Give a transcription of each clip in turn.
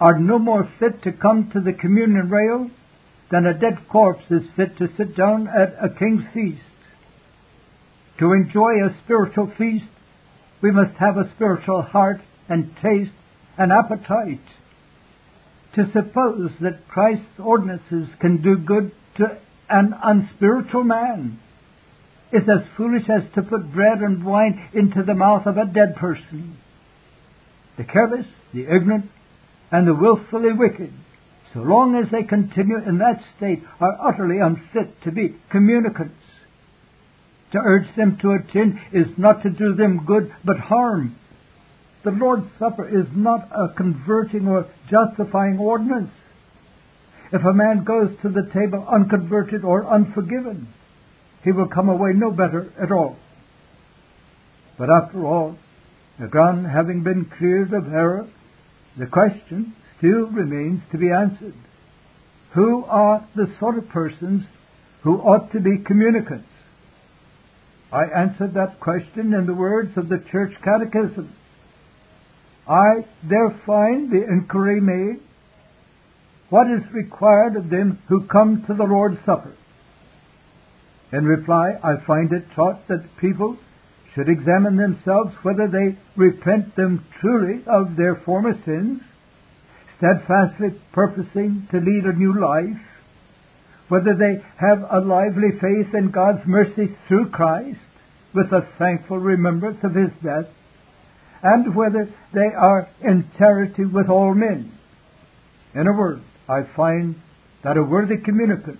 are no more fit to come to the communion rail than a dead corpse is fit to sit down at a king's feast. To enjoy a spiritual feast, we must have a spiritual heart and taste and appetite. To suppose that Christ's ordinances can do good to an unspiritual man is as foolish as to put bread and wine into the mouth of a dead person. The careless, the ignorant, and the wilfully wicked, so long as they continue in that state, are utterly unfit to be communicants. To urge them to attend is not to do them good, but harm. The Lord's Supper is not a converting or justifying ordinance. If a man goes to the table unconverted or unforgiven, he will come away no better at all. But after all, the ground having been cleared of error, the question still remains to be answered. Who are the sort of persons who ought to be communicants? I answered that question in the words of the Church Catechism. I there find the inquiry made, what is required of them who come to the Lord's Supper? In reply, I find it taught that people should examine themselves whether they repent them truly of their former sins, steadfastly purposing to lead a new life, whether they have a lively faith in God's mercy through Christ, with a thankful remembrance of His death, and whether they are in charity with all men. In a word, I find that a worthy communicant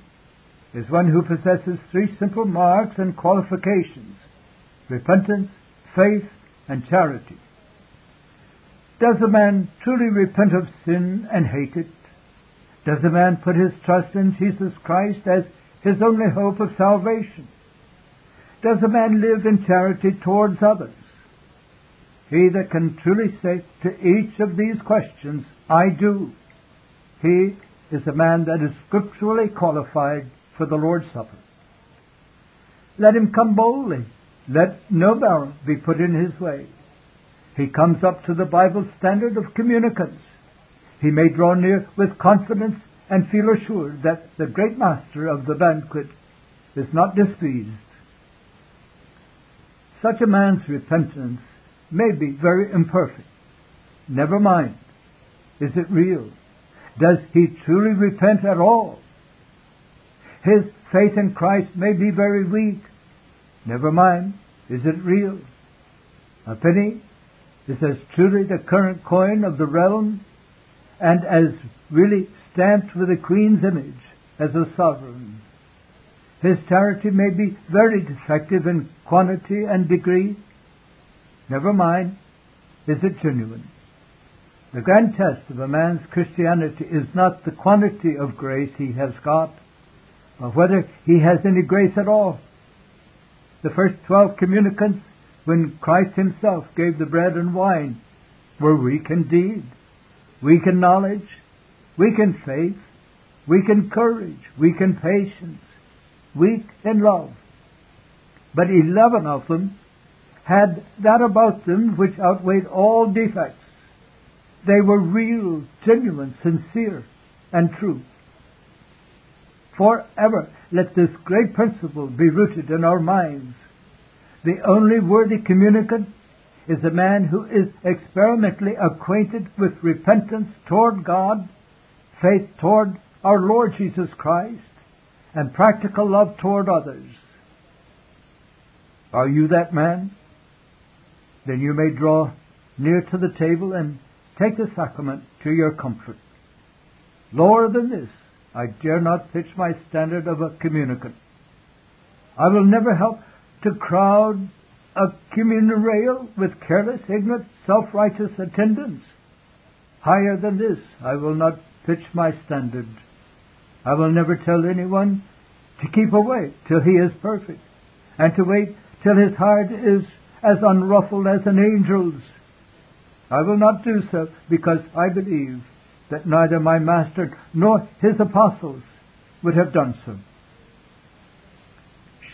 is one who possesses three simple marks and qualifications repentance, faith, and charity. Does a man truly repent of sin and hate it? Does a man put his trust in Jesus Christ as his only hope of salvation? Does a man live in charity towards others? He that can truly say to each of these questions, I do, he is a man that is scripturally qualified for the Lord's Supper. Let him come boldly let no barrier be put in his way. He comes up to the Bible standard of communicants. He may draw near with confidence and feel assured that the great master of the banquet is not displeased. Such a man's repentance may be very imperfect. Never mind. Is it real? Does he truly repent at all? His faith in Christ may be very weak. Never mind. Is it real? A penny is as truly the current coin of the realm and as really stamped with the queen's image as a sovereign. His charity may be very defective in quantity and degree. Never mind. Is it genuine? The grand test of a man's Christianity is not the quantity of grace he has got, or whether he has any grace at all the first twelve communicants, when Christ himself gave the bread and wine, were weak indeed. Weak in knowledge, weak in faith, weak in courage, weak in patience, weak in love. But eleven of them had that about them which outweighed all defects. They were real, genuine, sincere, and true. Forever let this great principle be rooted in our minds. The only worthy communicant is a man who is experimentally acquainted with repentance toward God, faith toward our Lord Jesus Christ, and practical love toward others. Are you that man? Then you may draw near to the table and take the sacrament to your comfort. Lower than this, I dare not pitch my standard of a communicant. I will never help to crowd a communion rail with careless, ignorant, self-righteous attendants. Higher than this, I will not pitch my standard. I will never tell anyone to keep away till he is perfect, and to wait till his heart is as unruffled as an angel's. I will not do so because I believe that neither my master nor his apostles would have done so.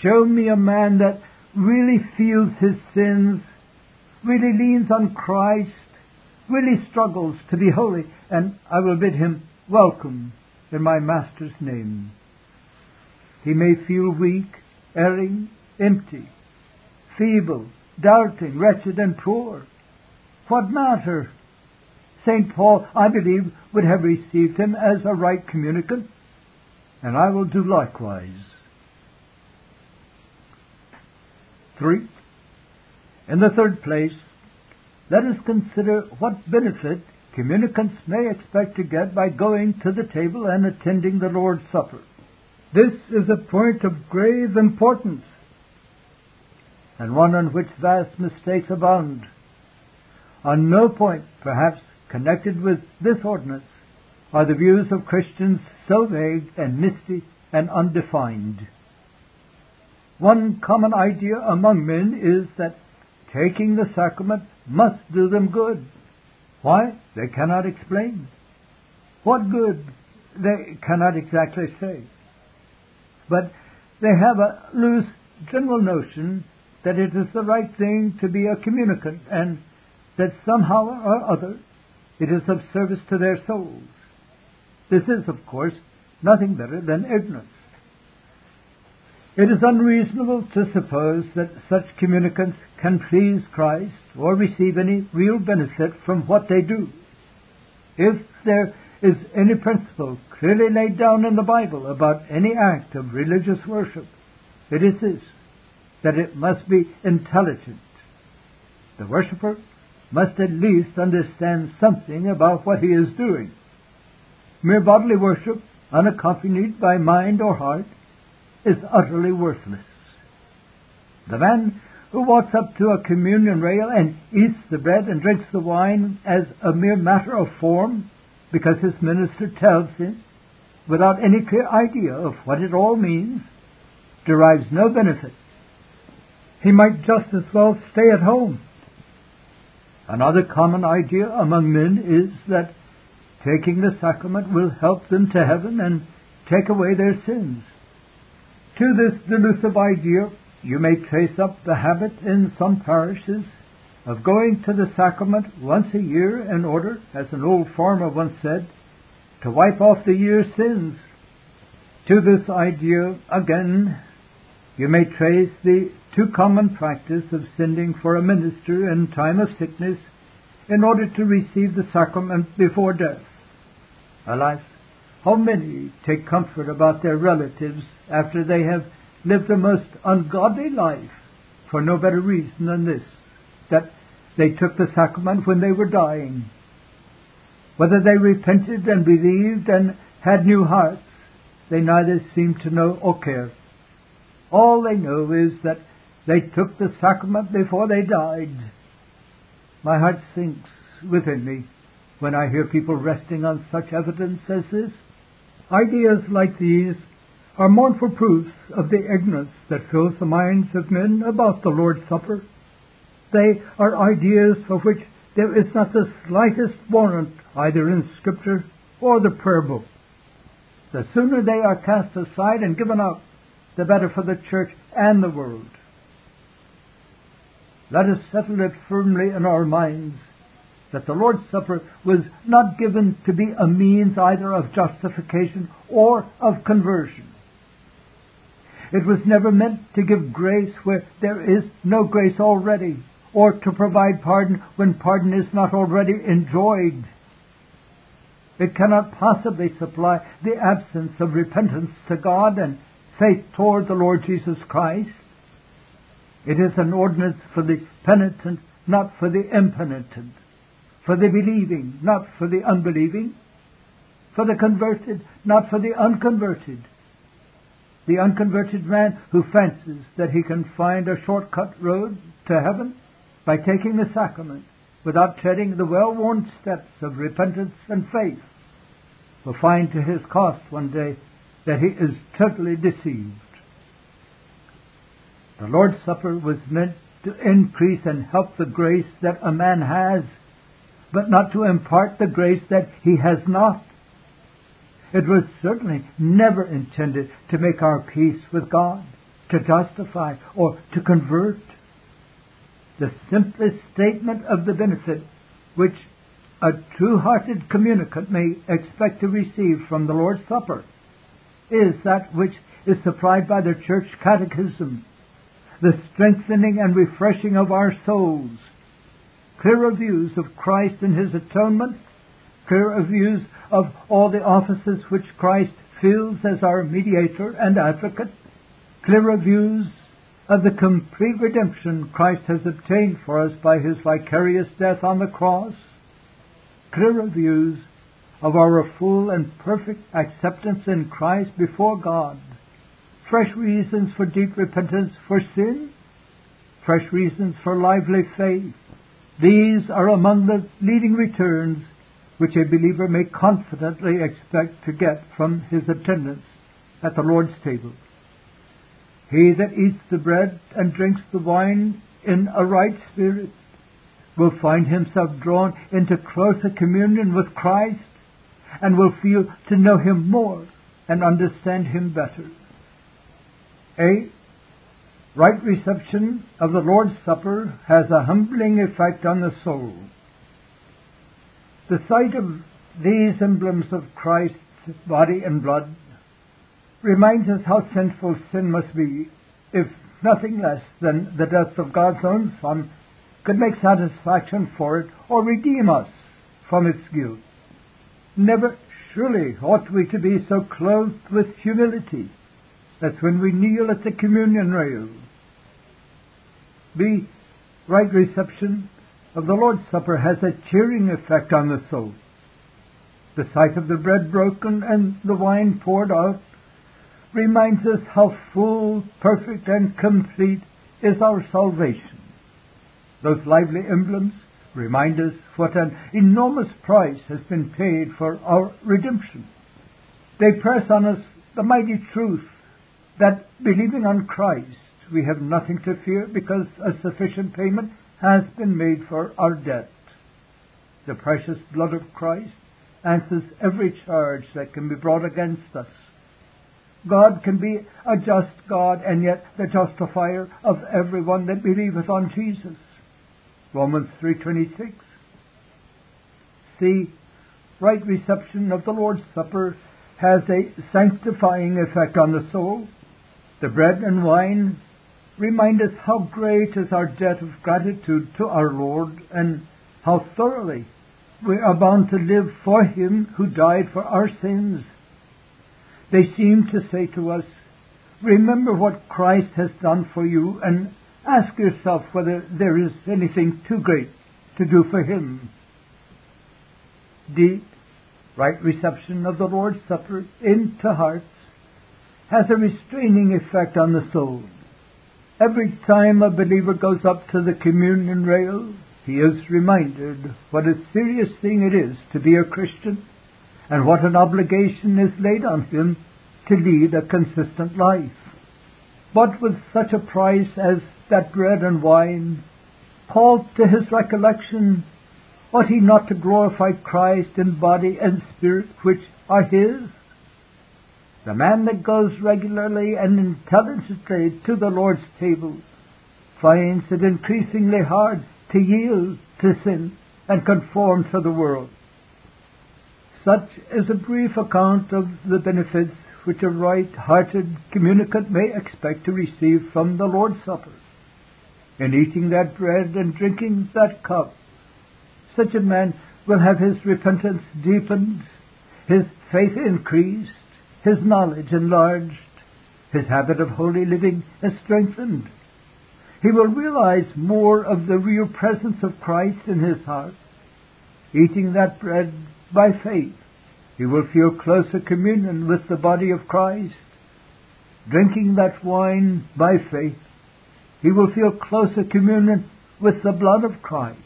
Show me a man that really feels his sins, really leans on Christ, really struggles to be holy, and I will bid him welcome in my Master's name. He may feel weak, erring, empty, feeble, doubting, wretched, and poor. What matter? St. Paul, I believe, would have received him as a right communicant, and I will do likewise. Three. In the third place, let us consider what benefit communicants may expect to get by going to the table and attending the Lord's Supper. This is a point of grave importance, and one on which vast mistakes abound. On no point, perhaps, connected with this ordinance are the views of Christians so vague and misty and undefined. One common idea among men is that taking the sacrament must do them good. Why? They cannot explain. What good? They cannot exactly say. But they have a loose general notion that it is the right thing to be a communicant and that somehow or other it is of service to their souls. This is, of course, nothing better than ignorance. It is unreasonable to suppose that such communicants can please Christ or receive any real benefit from what they do. If there is any principle clearly laid down in the Bible about any act of religious worship, it is this that it must be intelligent. The worshipper must at least understand something about what he is doing. Mere bodily worship, unaccompanied by mind or heart, is utterly worthless. The man who walks up to a communion rail and eats the bread and drinks the wine as a mere matter of form, because his minister tells him, without any clear idea of what it all means, derives no benefit. He might just as well stay at home Another common idea among men is that taking the sacrament will help them to heaven and take away their sins. To this delusive idea, you may trace up the habit in some parishes of going to the sacrament once a year in order, as an old farmer once said, to wipe off the year's sins. To this idea, again, you may trace the too common practice of sending for a minister in time of sickness in order to receive the sacrament before death. Alas, how many take comfort about their relatives after they have lived a most ungodly life for no better reason than this, that they took the sacrament when they were dying. Whether they repented and believed and had new hearts, they neither seem to know or care. All they know is that they took the sacrament before they died. My heart sinks within me when I hear people resting on such evidence as this. Ideas like these are mournful proofs of the ignorance that fills the minds of men about the Lord's Supper. They are ideas for which there is not the slightest warrant either in Scripture or the prayer book. The sooner they are cast aside and given up, the better for the church and the world. Let us settle it firmly in our minds that the Lord's Supper was not given to be a means either of justification or of conversion. It was never meant to give grace where there is no grace already, or to provide pardon when pardon is not already enjoyed. It cannot possibly supply the absence of repentance to God and faith toward the Lord Jesus Christ. It is an ordinance for the penitent, not for the impenitent. For the believing, not for the unbelieving. For the converted, not for the unconverted. The unconverted man who fancies that he can find a shortcut road to heaven by taking the sacrament without treading the well-worn steps of repentance and faith will find to his cost one day that he is totally deceived. The Lord's Supper was meant to increase and help the grace that a man has, but not to impart the grace that he has not. It was certainly never intended to make our peace with God, to justify, or to convert. The simplest statement of the benefit which a true-hearted communicant may expect to receive from the Lord's Supper is that which is supplied by the church catechism, the strengthening and refreshing of our souls, clearer views of Christ and His atonement, clearer views of all the offices which Christ fills as our mediator and advocate, clearer views of the complete redemption Christ has obtained for us by His vicarious death on the cross, clearer views of our full and perfect acceptance in Christ before God, fresh reasons for deep repentance for sin, fresh reasons for lively faith. These are among the leading returns which a believer may confidently expect to get from his attendance at the Lord's table. He that eats the bread and drinks the wine in a right spirit will find himself drawn into closer communion with Christ and will feel to know Him more and understand Him better. A right reception of the Lord's Supper has a humbling effect on the soul. The sight of these emblems of Christ's body and blood reminds us how sinful sin must be if nothing less than the death of God's own Son could make satisfaction for it or redeem us from its guilt. Never surely ought we to be so clothed with humility that when we kneel at the communion rail, the right reception of the Lord's Supper has a cheering effect on the soul. The sight of the bread broken and the wine poured out reminds us how full, perfect, and complete is our salvation. Those lively emblems remind us what an enormous price has been paid for our redemption. They press on us the mighty truth that believing on Christ we have nothing to fear because a sufficient payment has been made for our debt. The precious blood of Christ answers every charge that can be brought against us. God can be a just God and yet the justifier of everyone that believeth on Jesus. Romans 3.26. See, right reception of the Lord's Supper has a sanctifying effect on the soul. The bread and wine remind us how great is our debt of gratitude to our Lord and how thoroughly we are bound to live for Him who died for our sins. They seem to say to us, remember what Christ has done for you and Ask yourself whether there is anything too great to do for Him. The right reception of the Lord's Supper into hearts has a restraining effect on the soul. Every time a believer goes up to the communion rail, he is reminded what a serious thing it is to be a Christian and what an obligation is laid on him to lead a consistent life. But with such a price as that bread and wine, called to his recollection, ought he not to glorify Christ in body and spirit, which are his? The man that goes regularly and intelligently to the Lord's table finds it increasingly hard to yield to sin and conform to the world. Such is a brief account of the benefits which a right-hearted communicant may expect to receive from the Lord's Supper in eating that bread and drinking that cup. Such a man will have his repentance deepened, his faith increased, his knowledge enlarged, his habit of holy living is strengthened. He will realize more of the real presence of Christ in his heart. Eating that bread by faith, he will feel closer communion with the body of Christ. Drinking that wine by faith, he will feel closer communion with the blood of Christ.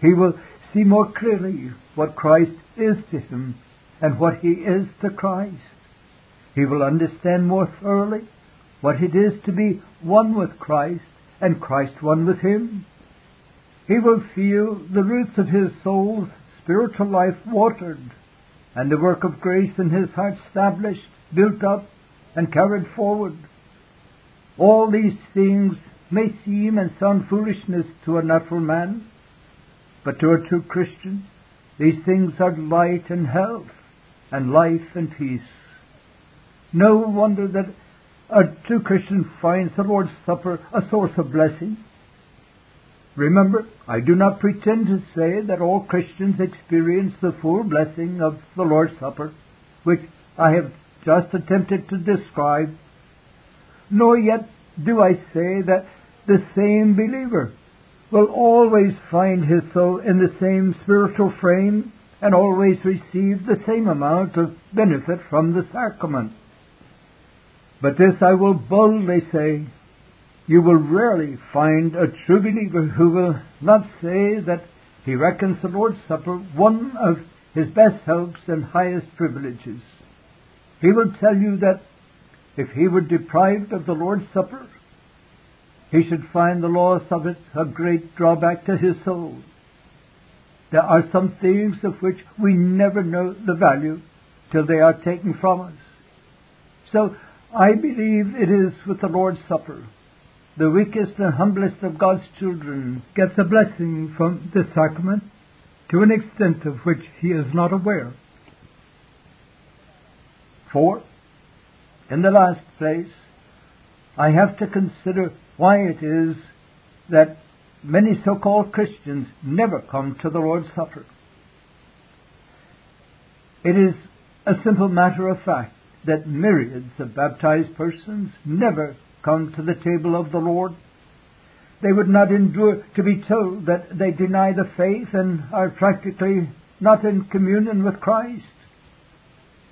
He will see more clearly what Christ is to him and what he is to Christ. He will understand more thoroughly what it is to be one with Christ and Christ one with him. He will feel the roots of his soul's spiritual life watered and the work of grace in his heart established, built up, and carried forward. All these things may seem and sound foolishness to a natural man, But to a true Christian, these things are light and health, and life and peace. No wonder that a true Christian finds the Lord's Supper a source of blessing. Remember, I do not pretend to say that all Christians experience the full blessing of the Lord's Supper, which I have just attempted to describe, nor yet do I say that the same believer will always find his soul in the same spiritual frame and always receive the same amount of benefit from the sacrament. But this I will boldly say, you will rarely find a true believer who will not say that he reckons the Lord's Supper one of his best helps and highest privileges. He will tell you that if he were deprived of the Lord's Supper, he should find the loss of it a great drawback to his soul. There are some things of which we never know the value till they are taken from us. So I believe it is with the Lord's Supper. The weakest and humblest of God's children gets a blessing from this sacrament to an extent of which he is not aware. For, in the last place, I have to consider why it is that many so called Christians never come to the Lord's Supper. It is a simple matter of fact that myriads of baptized persons never come to the table of the Lord. They would not endure to be told that they deny the faith and are practically not in communion with Christ.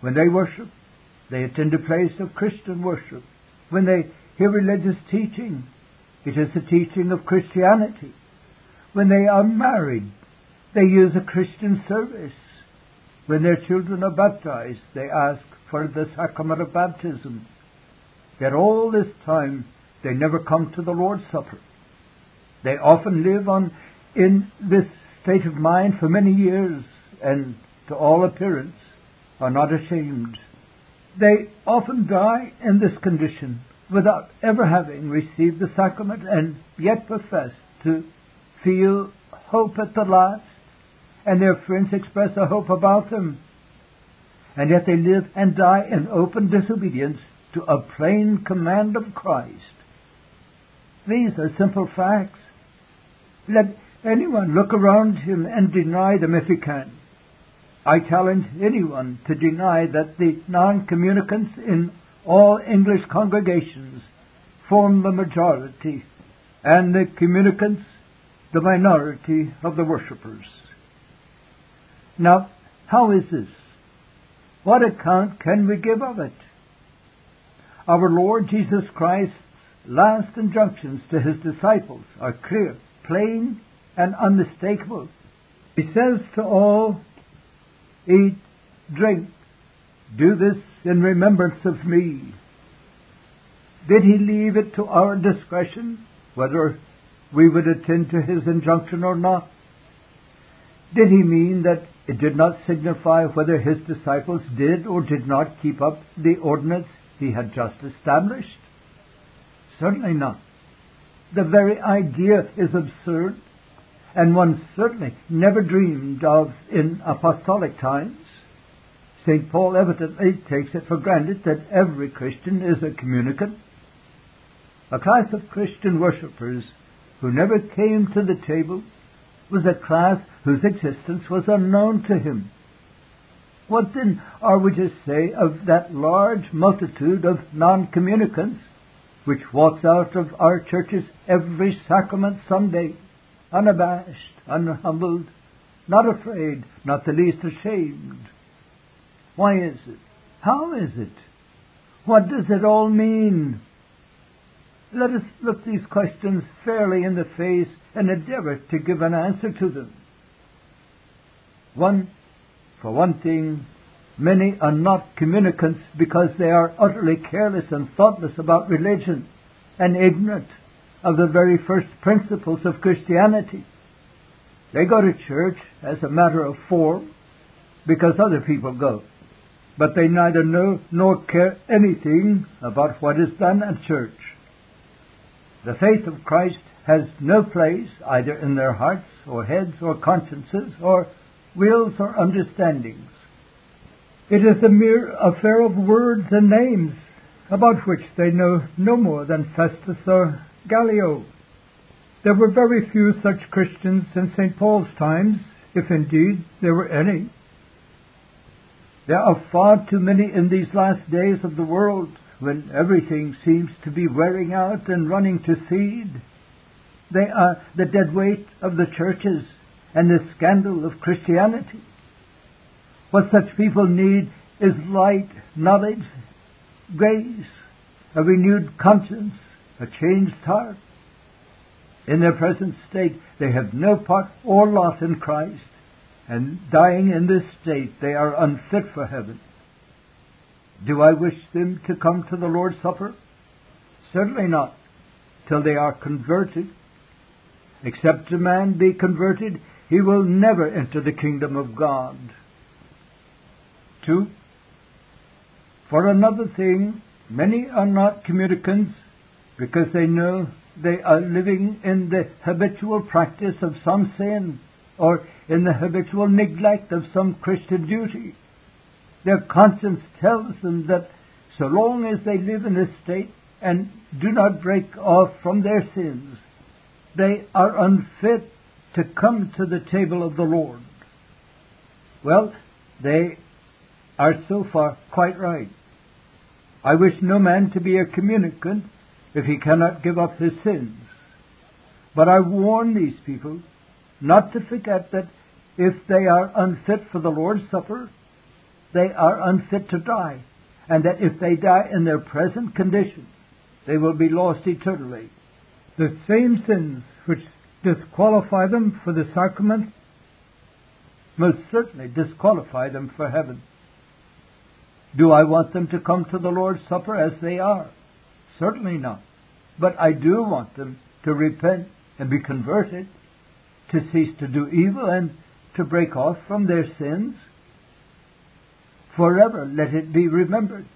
When they worship, they attend a place of Christian worship. When they hear religious teaching, it is the teaching of Christianity. When they are married, they use a Christian service. When their children are baptized, they ask for the sacrament of baptism. Yet all this time, they never come to the Lord's Supper. They often live on in this state of mind for many years, and to all appearance are not ashamed. They often die in this condition without ever having received the sacrament and yet profess to feel hope at the last, and their friends express a hope about them. And yet they live and die in open disobedience to a plain command of Christ. These are simple facts. Let anyone look around him and deny them if he can. I challenge anyone to deny that the non-communicants in all English congregations form the majority and the communicants the minority of the worshippers. Now, how is this? What account can we give of it? Our Lord Jesus Christ's last injunctions to his disciples are clear, plain, and unmistakable. He says to all, Eat, drink, do this in remembrance of me. Did he leave it to our discretion whether we would attend to his injunction or not? Did he mean that it did not signify whether his disciples did or did not keep up the ordinance he had just established? Certainly not. The very idea is absurd, and one certainly never dreamed of in apostolic times. St. Paul evidently takes it for granted that every Christian is a communicant. A class of Christian worshippers who never came to the table was a class whose existence was unknown to him. What then are we to say of that large multitude of non-communicants which walks out of our churches every sacrament Sunday, unabashed, unhumbled, not afraid, not the least ashamed? Why is it? How is it? What does it all mean? Let us look these questions fairly in the face and endeavor to give an answer to them. One, for one thing, many are not communicants because they are utterly careless and thoughtless about religion and ignorant of the very first principles of Christianity. They go to church as a matter of form because other people go but they neither know nor care anything about what is done at church. The faith of Christ has no place either in their hearts or heads or consciences or wills or understandings. It is a mere affair of words and names about which they know no more than Festus or Gallio. There were very few such Christians in St. Paul's times, if indeed there were any. There are far too many in these last days of the world when everything seems to be wearing out and running to seed. They are the dead weight of the churches and the scandal of Christianity. What such people need is light, knowledge, grace, a renewed conscience, a changed heart. In their present state, they have no part or lot in Christ, and dying in this state, they are unfit for heaven. Do I wish them to come to the Lord's Supper? Certainly not, till they are converted. Except a man be converted, he will never enter the kingdom of God. Two, for another thing, many are not communicants because they know they are living in the habitual practice of some sin or in the habitual neglect of some Christian duty. Their conscience tells them that so long as they live in this state and do not break off from their sins, they are unfit to come to the table of the Lord. Well, they are so far quite right. I wish no man to be a communicant if he cannot give up his sins. But I warn these people not to forget that if they are unfit for the Lord's Supper, they are unfit to die, and that if they die in their present condition, they will be lost eternally. The same sins which disqualify them for the sacrament most certainly disqualify them for heaven. Do I want them to come to the Lord's Supper as they are? Certainly not. But I do want them to repent and be converted, to cease to do evil and to break off from their sins. Forever let it be remembered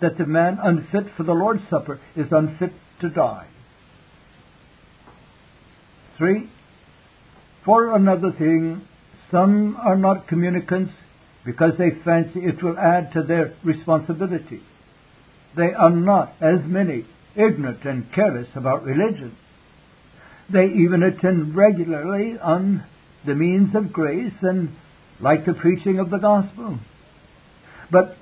that the man unfit for the Lord's Supper is unfit to die. Three, for another thing, some are not communicants because they fancy it will add to their responsibility. They are not, as many, ignorant and careless about religion. They even attend regularly on the means of grace and like the preaching of the gospel. But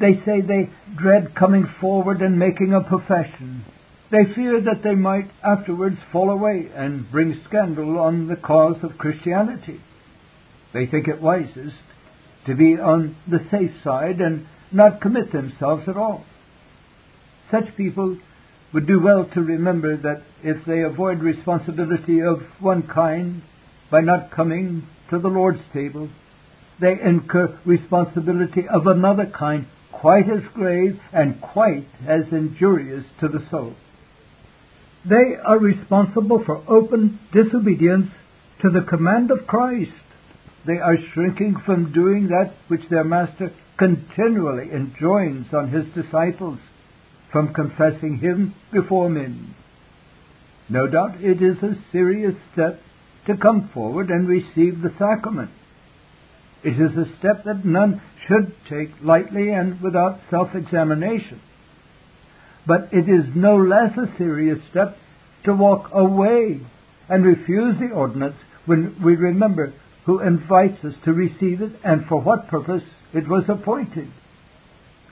they say they dread coming forward and making a profession. They fear that they might afterwards fall away and bring scandal on the cause of Christianity. They think it wisest to be on the safe side and not commit themselves at all. Such people would do well to remember that if they avoid responsibility of one kind by not coming to the Lord's table, they incur responsibility of another kind quite as grave and quite as injurious to the soul. They are responsible for open disobedience to the command of Christ they are shrinking from doing that which their Master continually enjoins on his disciples, from confessing him before men. No doubt it is a serious step to come forward and receive the sacrament. It is a step that none should take lightly and without self examination. But it is no less a serious step to walk away and refuse the ordinance when we remember who invites us to receive it and for what purpose it was appointed.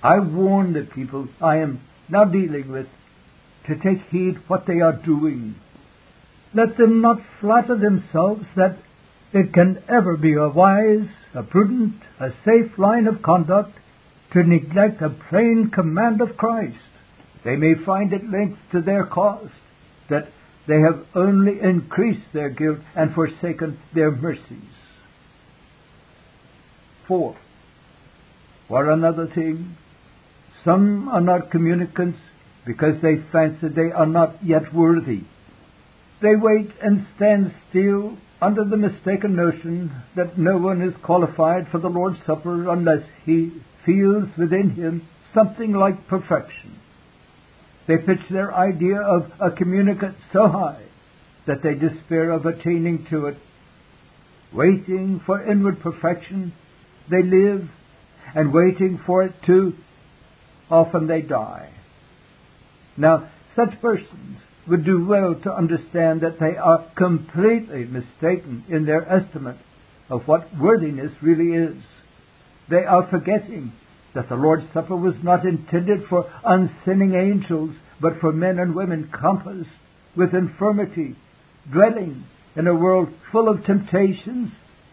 I warn the people I am now dealing with to take heed what they are doing. Let them not flatter themselves that it can ever be a wise, a prudent, a safe line of conduct to neglect a plain command of Christ. They may find at length to their cost that they have only increased their guilt and forsaken their mercies. Four. For another thing, some are not communicants because they fancy they are not yet worthy. They wait and stand still under the mistaken notion that no one is qualified for the Lord's Supper unless he feels within him something like perfection. They pitch their idea of a communicant so high that they despair of attaining to it. Waiting for inward perfection, they live, and waiting for it too, often they die. Now, such persons would do well to understand that they are completely mistaken in their estimate of what worthiness really is. They are forgetting that the Lord's Supper was not intended for unsinning angels, but for men and women compassed with infirmity, dwelling in a world full of temptations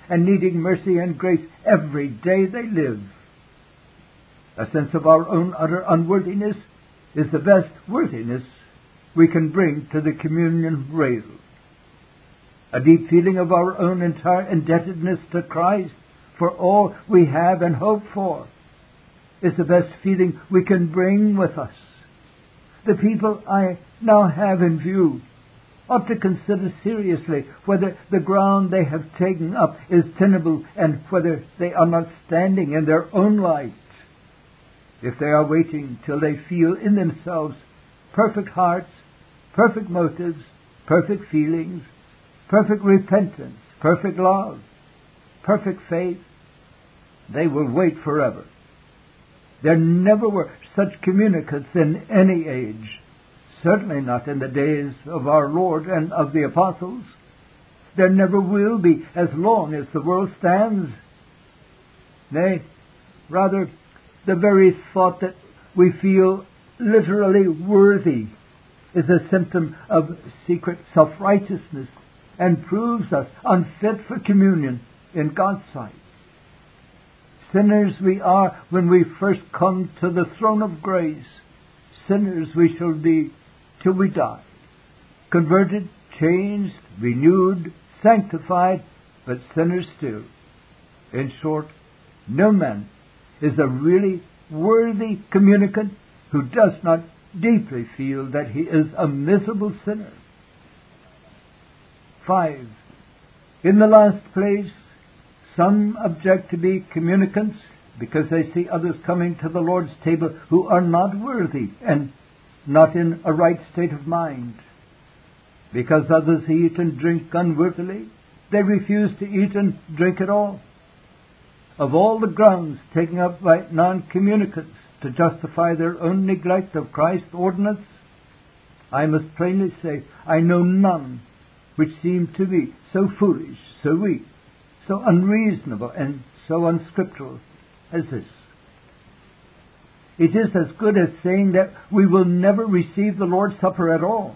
and needing mercy and grace every day they live. A sense of our own utter unworthiness is the best worthiness we can bring to the communion rail. A deep feeling of our own entire indebtedness to Christ for all we have and hope for is the best feeling we can bring with us. The people I now have in view ought to consider seriously whether the ground they have taken up is tenable and whether they are not standing in their own light. If they are waiting till they feel in themselves perfect hearts, perfect motives, perfect feelings, perfect repentance, perfect love, perfect faith, they will wait forever. There never were such communicants in any age Certainly not in the days of our Lord and of the apostles. There never will be as long as the world stands. Nay, rather, the very thought that we feel literally worthy is a symptom of secret self-righteousness and proves us unfit for communion in God's sight. Sinners we are when we first come to the throne of grace. Sinners we shall be till we die. Converted, changed, renewed, sanctified, but sinners still. In short, no man is a really worthy communicant who does not deeply feel that he is a miserable sinner. Five. In the last place, some object to be communicants because they see others coming to the Lord's table who are not worthy and not in a right state of mind. Because others eat and drink unworthily, they refuse to eat and drink at all. Of all the grounds taken up by non-communicants to justify their own neglect of Christ's ordinance, I must plainly say I know none which seem to me so foolish, so weak, so unreasonable, and so unscriptural as this. It is as good as saying that we will never receive the Lord's Supper at all.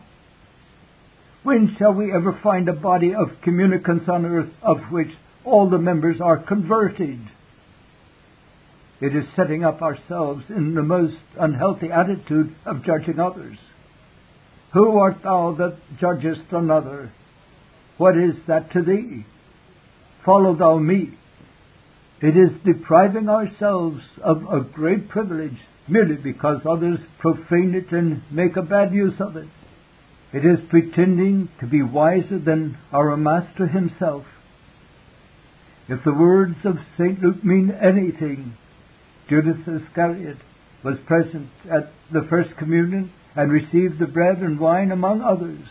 When shall we ever find a body of communicants on earth of which all the members are converted? It is setting up ourselves in the most unhealthy attitude of judging others. Who art thou that judgest another? What is that to thee? Follow thou me. It is depriving ourselves of a great privilege merely because others profane it and make a bad use of it. It is pretending to be wiser than our Master himself. If the words of St. Luke mean anything, Judas Iscariot was present at the First Communion and received the bread and wine among others.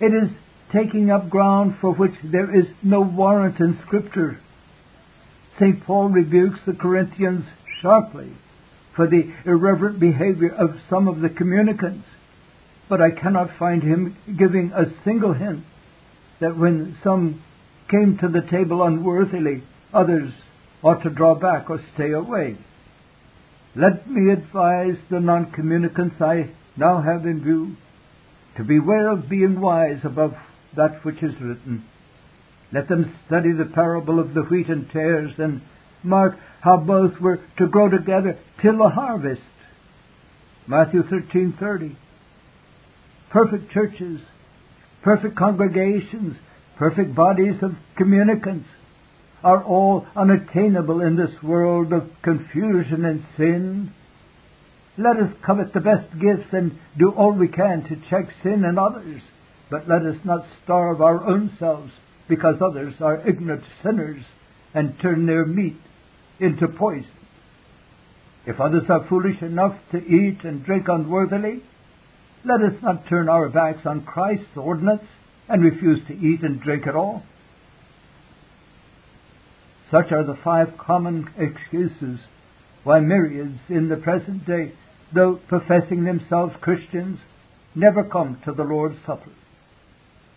It is taking up ground for which there is no warrant in Scripture. St. Paul rebukes the Corinthians sharply for the irreverent behavior of some of the communicants, but I cannot find him giving a single hint that when some came to the table unworthily, others ought to draw back or stay away. Let me advise the non-communicants I now have in view to beware of being wise above that which is written. Let them study the parable of the wheat and tares and mark how both were to grow together till the harvest. Matthew 13:30. Perfect churches, perfect congregations, perfect bodies of communicants are all unattainable in this world of confusion and sin. Let us covet the best gifts and do all we can to check sin in others, but let us not starve our own selves because others are ignorant sinners and turn their meat into poison. If others are foolish enough to eat and drink unworthily, let us not turn our backs on Christ's ordinance and refuse to eat and drink at all. Such are the five common excuses why myriads in the present day, though professing themselves Christians, never come to the Lord's Supper.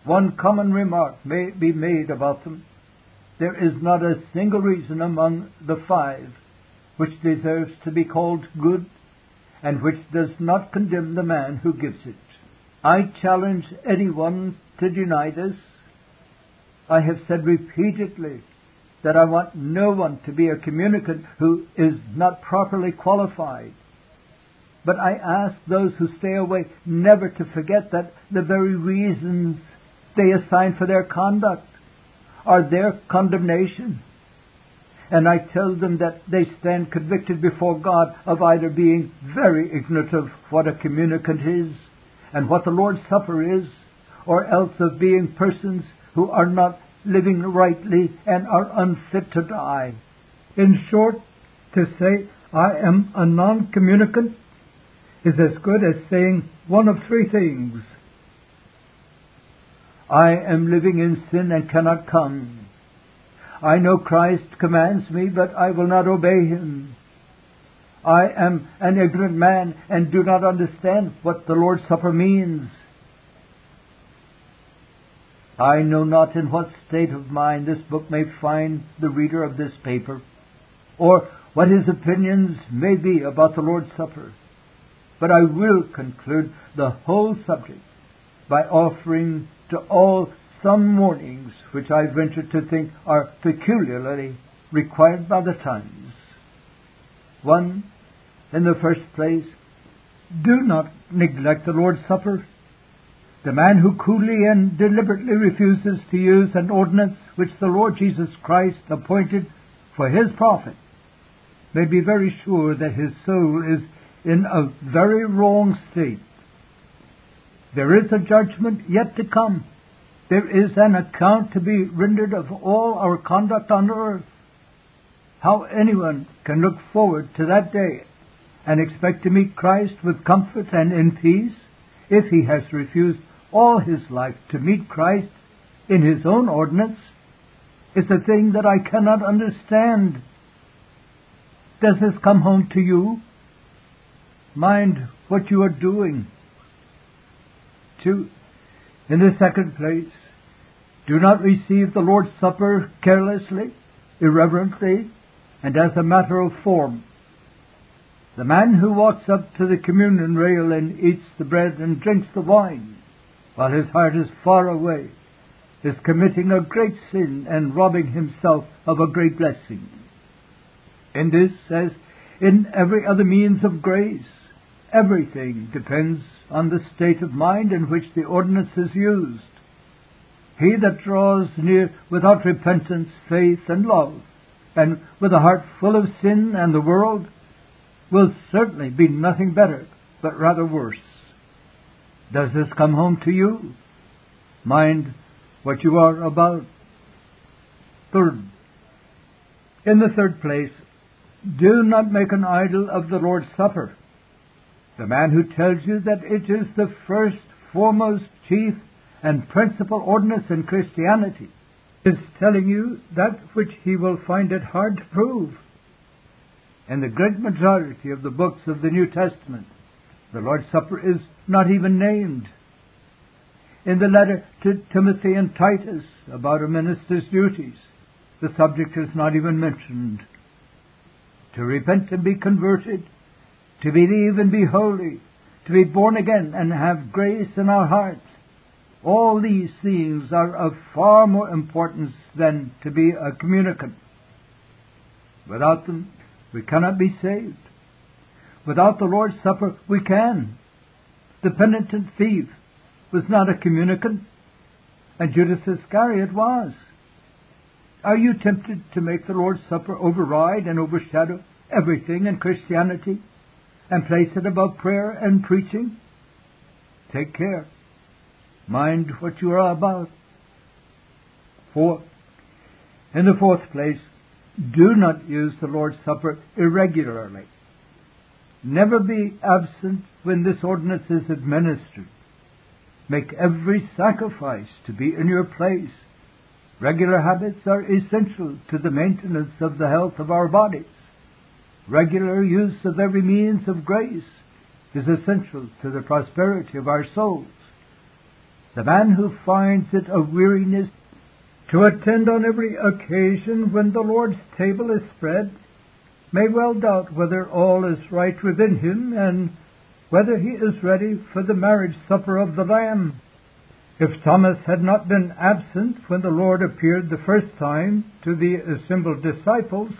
One common remark may be made about them. There is not a single reason among the five which deserves to be called good and which does not condemn the man who gives it. I challenge anyone to deny this. I have said repeatedly that I want no one to be a communicant who is not properly qualified. But I ask those who stay away never to forget that the very reasons they assign for their conduct are their condemnation. And I tell them that they stand convicted before God of either being very ignorant of what a communicant is and what the Lord's Supper is, or else of being persons who are not living rightly and are unfit to die. In short, to say I am a non-communicant is as good as saying one of three things. I am living in sin and cannot come. I know Christ commands me, but I will not obey him. I am an ignorant man and do not understand what the Lord's Supper means. I know not in what state of mind this book may find the reader of this paper, or what his opinions may be about the Lord's Supper. But I will conclude the whole subject by offering to all some warnings which I venture to think are peculiarly required by the times. One, in the first place, do not neglect the Lord's Supper. The man who coolly and deliberately refuses to use an ordinance which the Lord Jesus Christ appointed for his profit may be very sure that his soul is in a very wrong state. There is a judgment yet to come. There is an account to be rendered of all our conduct on earth. How anyone can look forward to that day and expect to meet Christ with comfort and in peace if he has refused all his life to meet Christ in his own ordinance is a thing that I cannot understand. Does this come home to you? Mind what you are doing. Two, in the second place, do not receive the Lord's Supper carelessly, irreverently, and as a matter of form. The man who walks up to the communion rail and eats the bread and drinks the wine, while his heart is far away, is committing a great sin and robbing himself of a great blessing. In this, as in every other means of grace, everything depends on the state of mind in which the ordinance is used. He that draws near without repentance, faith, and love, and with a heart full of sin and the world, will certainly be nothing better, but rather worse. Does this come home to you? Mind what you are about. Third, in the third place, do not make an idol of the Lord's Supper. The man who tells you that it is the first, foremost, chief, and principal ordinance in Christianity is telling you that which he will find it hard to prove. In the great majority of the books of the New Testament, the Lord's Supper is not even named. In the letter to Timothy and Titus about a minister's duties, the subject is not even mentioned. To repent and be converted to believe and be holy, to be born again and have grace in our hearts. All these things are of far more importance than to be a communicant. Without them, we cannot be saved. Without the Lord's Supper, we can. The penitent thief was not a communicant, and Judas Iscariot was. Are you tempted to make the Lord's Supper override and overshadow everything in Christianity? and place it above prayer and preaching? Take care. Mind what you are about. Four. In the fourth place, do not use the Lord's Supper irregularly. Never be absent when this ordinance is administered. Make every sacrifice to be in your place. Regular habits are essential to the maintenance of the health of our bodies. Regular use of every means of grace is essential to the prosperity of our souls. The man who finds it a weariness to attend on every occasion when the Lord's table is spread may well doubt whether all is right within him and whether he is ready for the marriage supper of the Lamb. If Thomas had not been absent when the Lord appeared the first time to the assembled disciples,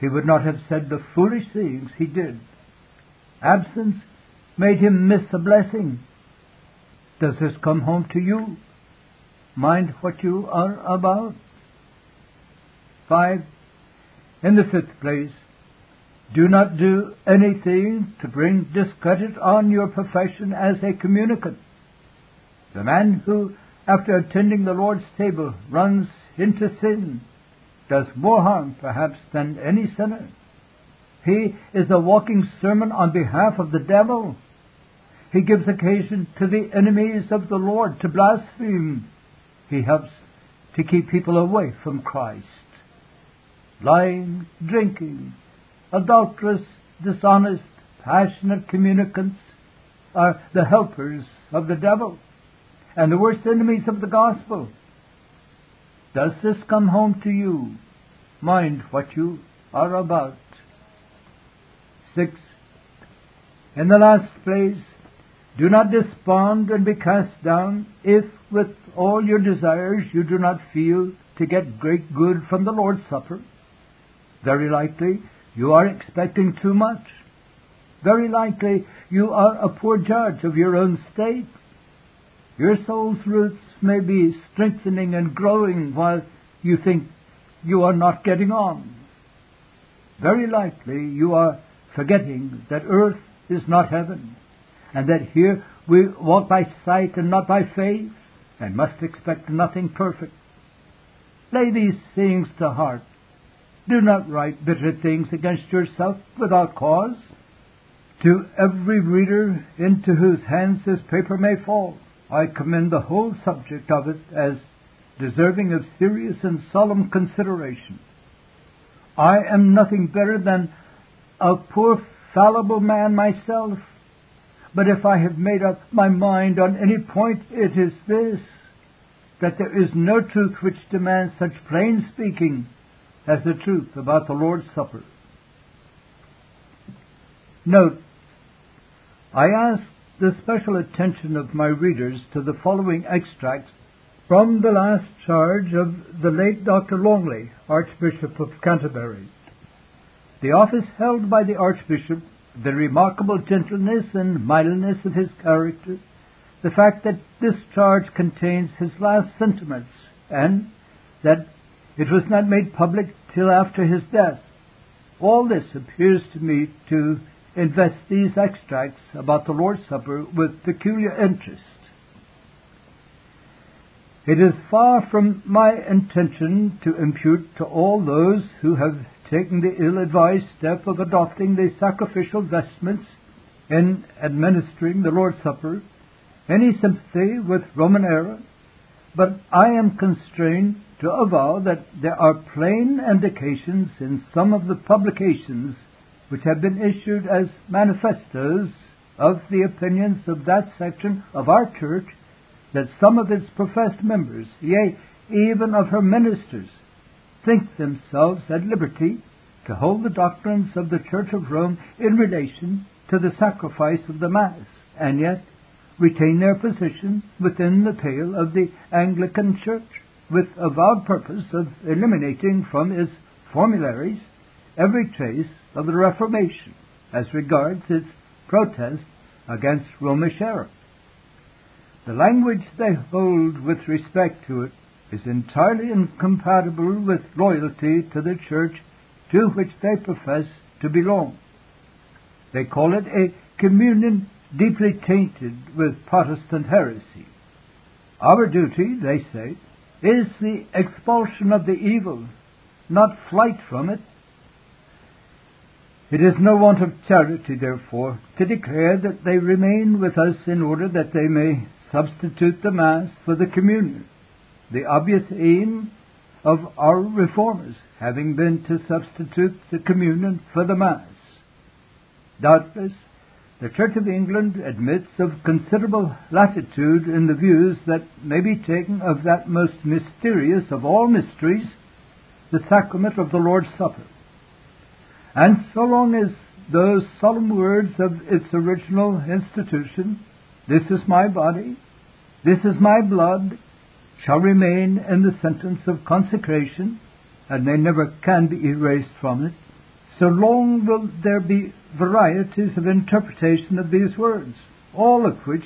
he would not have said the foolish things he did. Absence made him miss a blessing. Does this come home to you? Mind what you are about. Five. In the fifth place, do not do anything to bring discredit on your profession as a communicant. The man who, after attending the Lord's table, runs into sin does more harm, perhaps, than any sinner. He is a walking sermon on behalf of the devil. He gives occasion to the enemies of the Lord to blaspheme. He helps to keep people away from Christ. Lying, drinking, adulterous, dishonest, passionate communicants are the helpers of the devil and the worst enemies of the gospel. Does this come home to you? Mind what you are about. Six. In the last place, do not despond and be cast down if with all your desires you do not feel to get great good from the Lord's Supper. Very likely you are expecting too much. Very likely you are a poor judge of your own state. Your soul's roots may be strengthening and growing while you think you are not getting on. Very likely you are forgetting that earth is not heaven, and that here we walk by sight and not by faith, and must expect nothing perfect. Lay these things to heart. Do not write bitter things against yourself without cause. To every reader into whose hands this paper may fall, I commend the whole subject of it as deserving of serious and solemn consideration. I am nothing better than a poor fallible man myself, but if I have made up my mind on any point, it is this that there is no truth which demands such plain speaking as the truth about the Lord's Supper. Note, I ask the special attention of my readers to the following extracts from the last charge of the late Dr. Longley, Archbishop of Canterbury. The office held by the Archbishop, the remarkable gentleness and mildness of his character, the fact that this charge contains his last sentiments, and that it was not made public till after his death. All this appears to me to invest these extracts about the Lord's Supper with peculiar interest. It is far from my intention to impute to all those who have taken the ill advised step of adopting the sacrificial vestments in administering the Lord's Supper. Any sympathy with Roman error, but I am constrained to avow that there are plain indications in some of the publications which have been issued as manifestos of the opinions of that section of our church that some of its professed members, yea, even of her ministers, think themselves at liberty to hold the doctrines of the Church of Rome in relation to the sacrifice of the Mass, and yet retain their position within the pale of the Anglican Church with avowed purpose of eliminating from its formularies every trace of the Reformation as regards its protest against Romish error. The language they hold with respect to it is entirely incompatible with loyalty to the church to which they profess to belong. They call it a communion deeply tainted with Protestant heresy. Our duty, they say, is the expulsion of the evil, not flight from it. It is no want of charity, therefore, to declare that they remain with us in order that they may substitute the Mass for the communion, the obvious aim of our reformers having been to substitute the communion for the Mass. Doubtless, the Church of England admits of considerable latitude in the views that may be taken of that most mysterious of all mysteries, the sacrament of the Lord's Supper. And so long as those solemn words of its original institution, this is my body, this is my blood, shall remain in the sentence of consecration, and they never can be erased from it, so long will there be varieties of interpretation of these words, all of which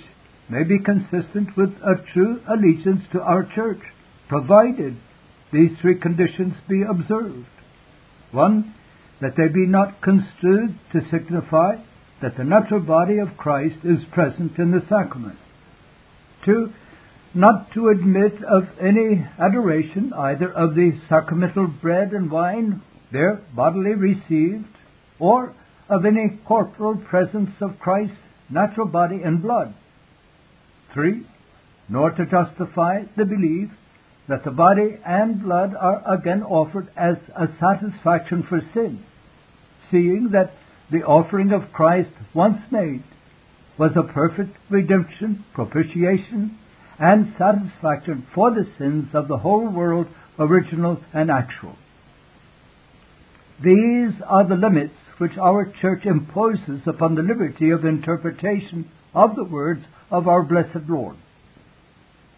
may be consistent with a true allegiance to our church, provided these three conditions be observed. One, that they be not construed to signify that the natural body of Christ is present in the sacrament. Two, not to admit of any adoration either of the sacramental bread and wine there bodily received, or of any corporal presence of Christ's natural body and blood. Three, nor to justify the belief that the body and blood are again offered as a satisfaction for sin, seeing that the offering of Christ once made was a perfect redemption, propitiation, and satisfaction for the sins of the whole world, original and actual. These are the limits which our church imposes upon the liberty of interpretation of the words of our blessed Lord.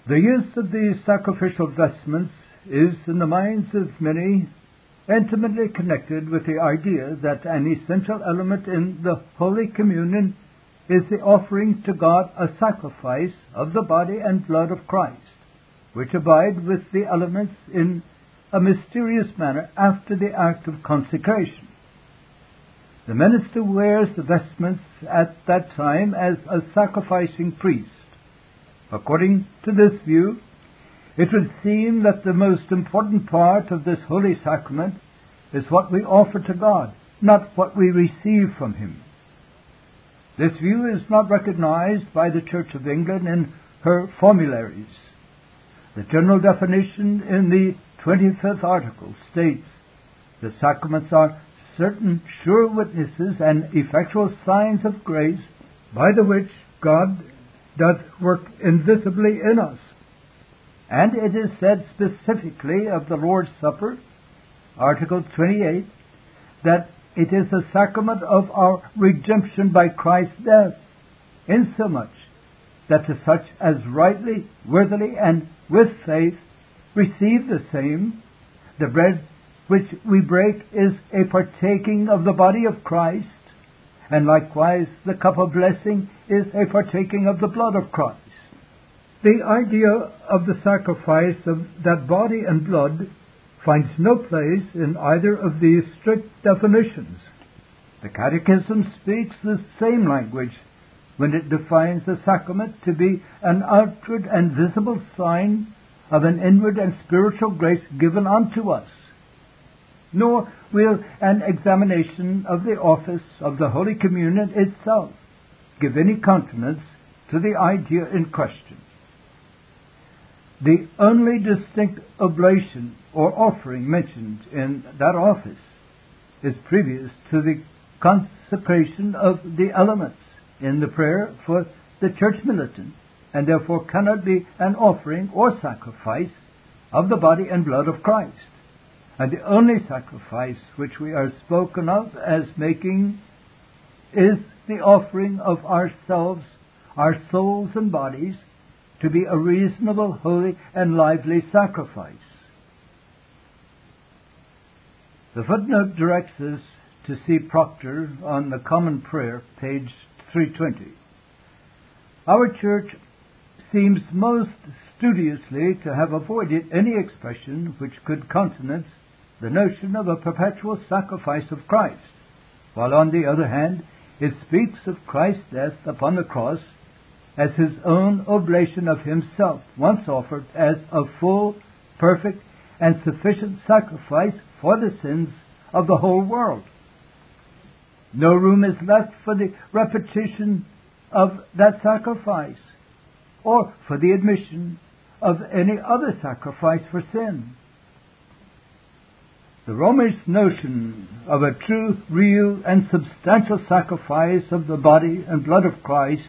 The use of these sacrificial vestments is, in the minds of many, intimately connected with the idea that an essential element in the Holy Communion is the offering to God a sacrifice of the body and blood of Christ, which abide with the elements in a mysterious manner after the act of consecration. The minister wears the vestments at that time as a sacrificing priest. According to this view, it would seem that the most important part of this holy sacrament is what we offer to God, not what we receive from Him. This view is not recognized by the Church of England in her formularies. The general definition in the 25th article states the sacraments are certain sure witnesses and effectual signs of grace by the which God doth work invisibly in us. And it is said specifically of the Lord's Supper, Article 28, that it is the sacrament of our redemption by Christ's death, insomuch that to such as rightly, worthily, and with faith receive the same, the bread which we break is a partaking of the body of Christ, and likewise the cup of blessing is a partaking of the blood of Christ. The idea of the sacrifice of that body and blood finds no place in either of these strict definitions. The Catechism speaks the same language when it defines the sacrament to be an outward and visible sign of an inward and spiritual grace given unto us. Nor will an examination of the office of the Holy Communion itself give any countenance to the idea in question. The only distinct oblation or offering mentioned in that office is previous to the consecration of the elements in the prayer for the church militant, and therefore cannot be an offering or sacrifice of the body and blood of Christ. And the only sacrifice which we are spoken of as making is the offering of ourselves, our souls and bodies, to be a reasonable, holy, and lively sacrifice. The footnote directs us to see Procter on the Common Prayer, page 320. Our church seems most studiously to have avoided any expression which could countenance the notion of a perpetual sacrifice of Christ, while on the other hand it speaks of Christ's death upon the cross as his own oblation of himself, once offered as a full, perfect, and sufficient sacrifice for the sins of the whole world. No room is left for the repetition of that sacrifice or for the admission of any other sacrifice for sin. The Romish notion of a true, real, and substantial sacrifice of the body and blood of Christ.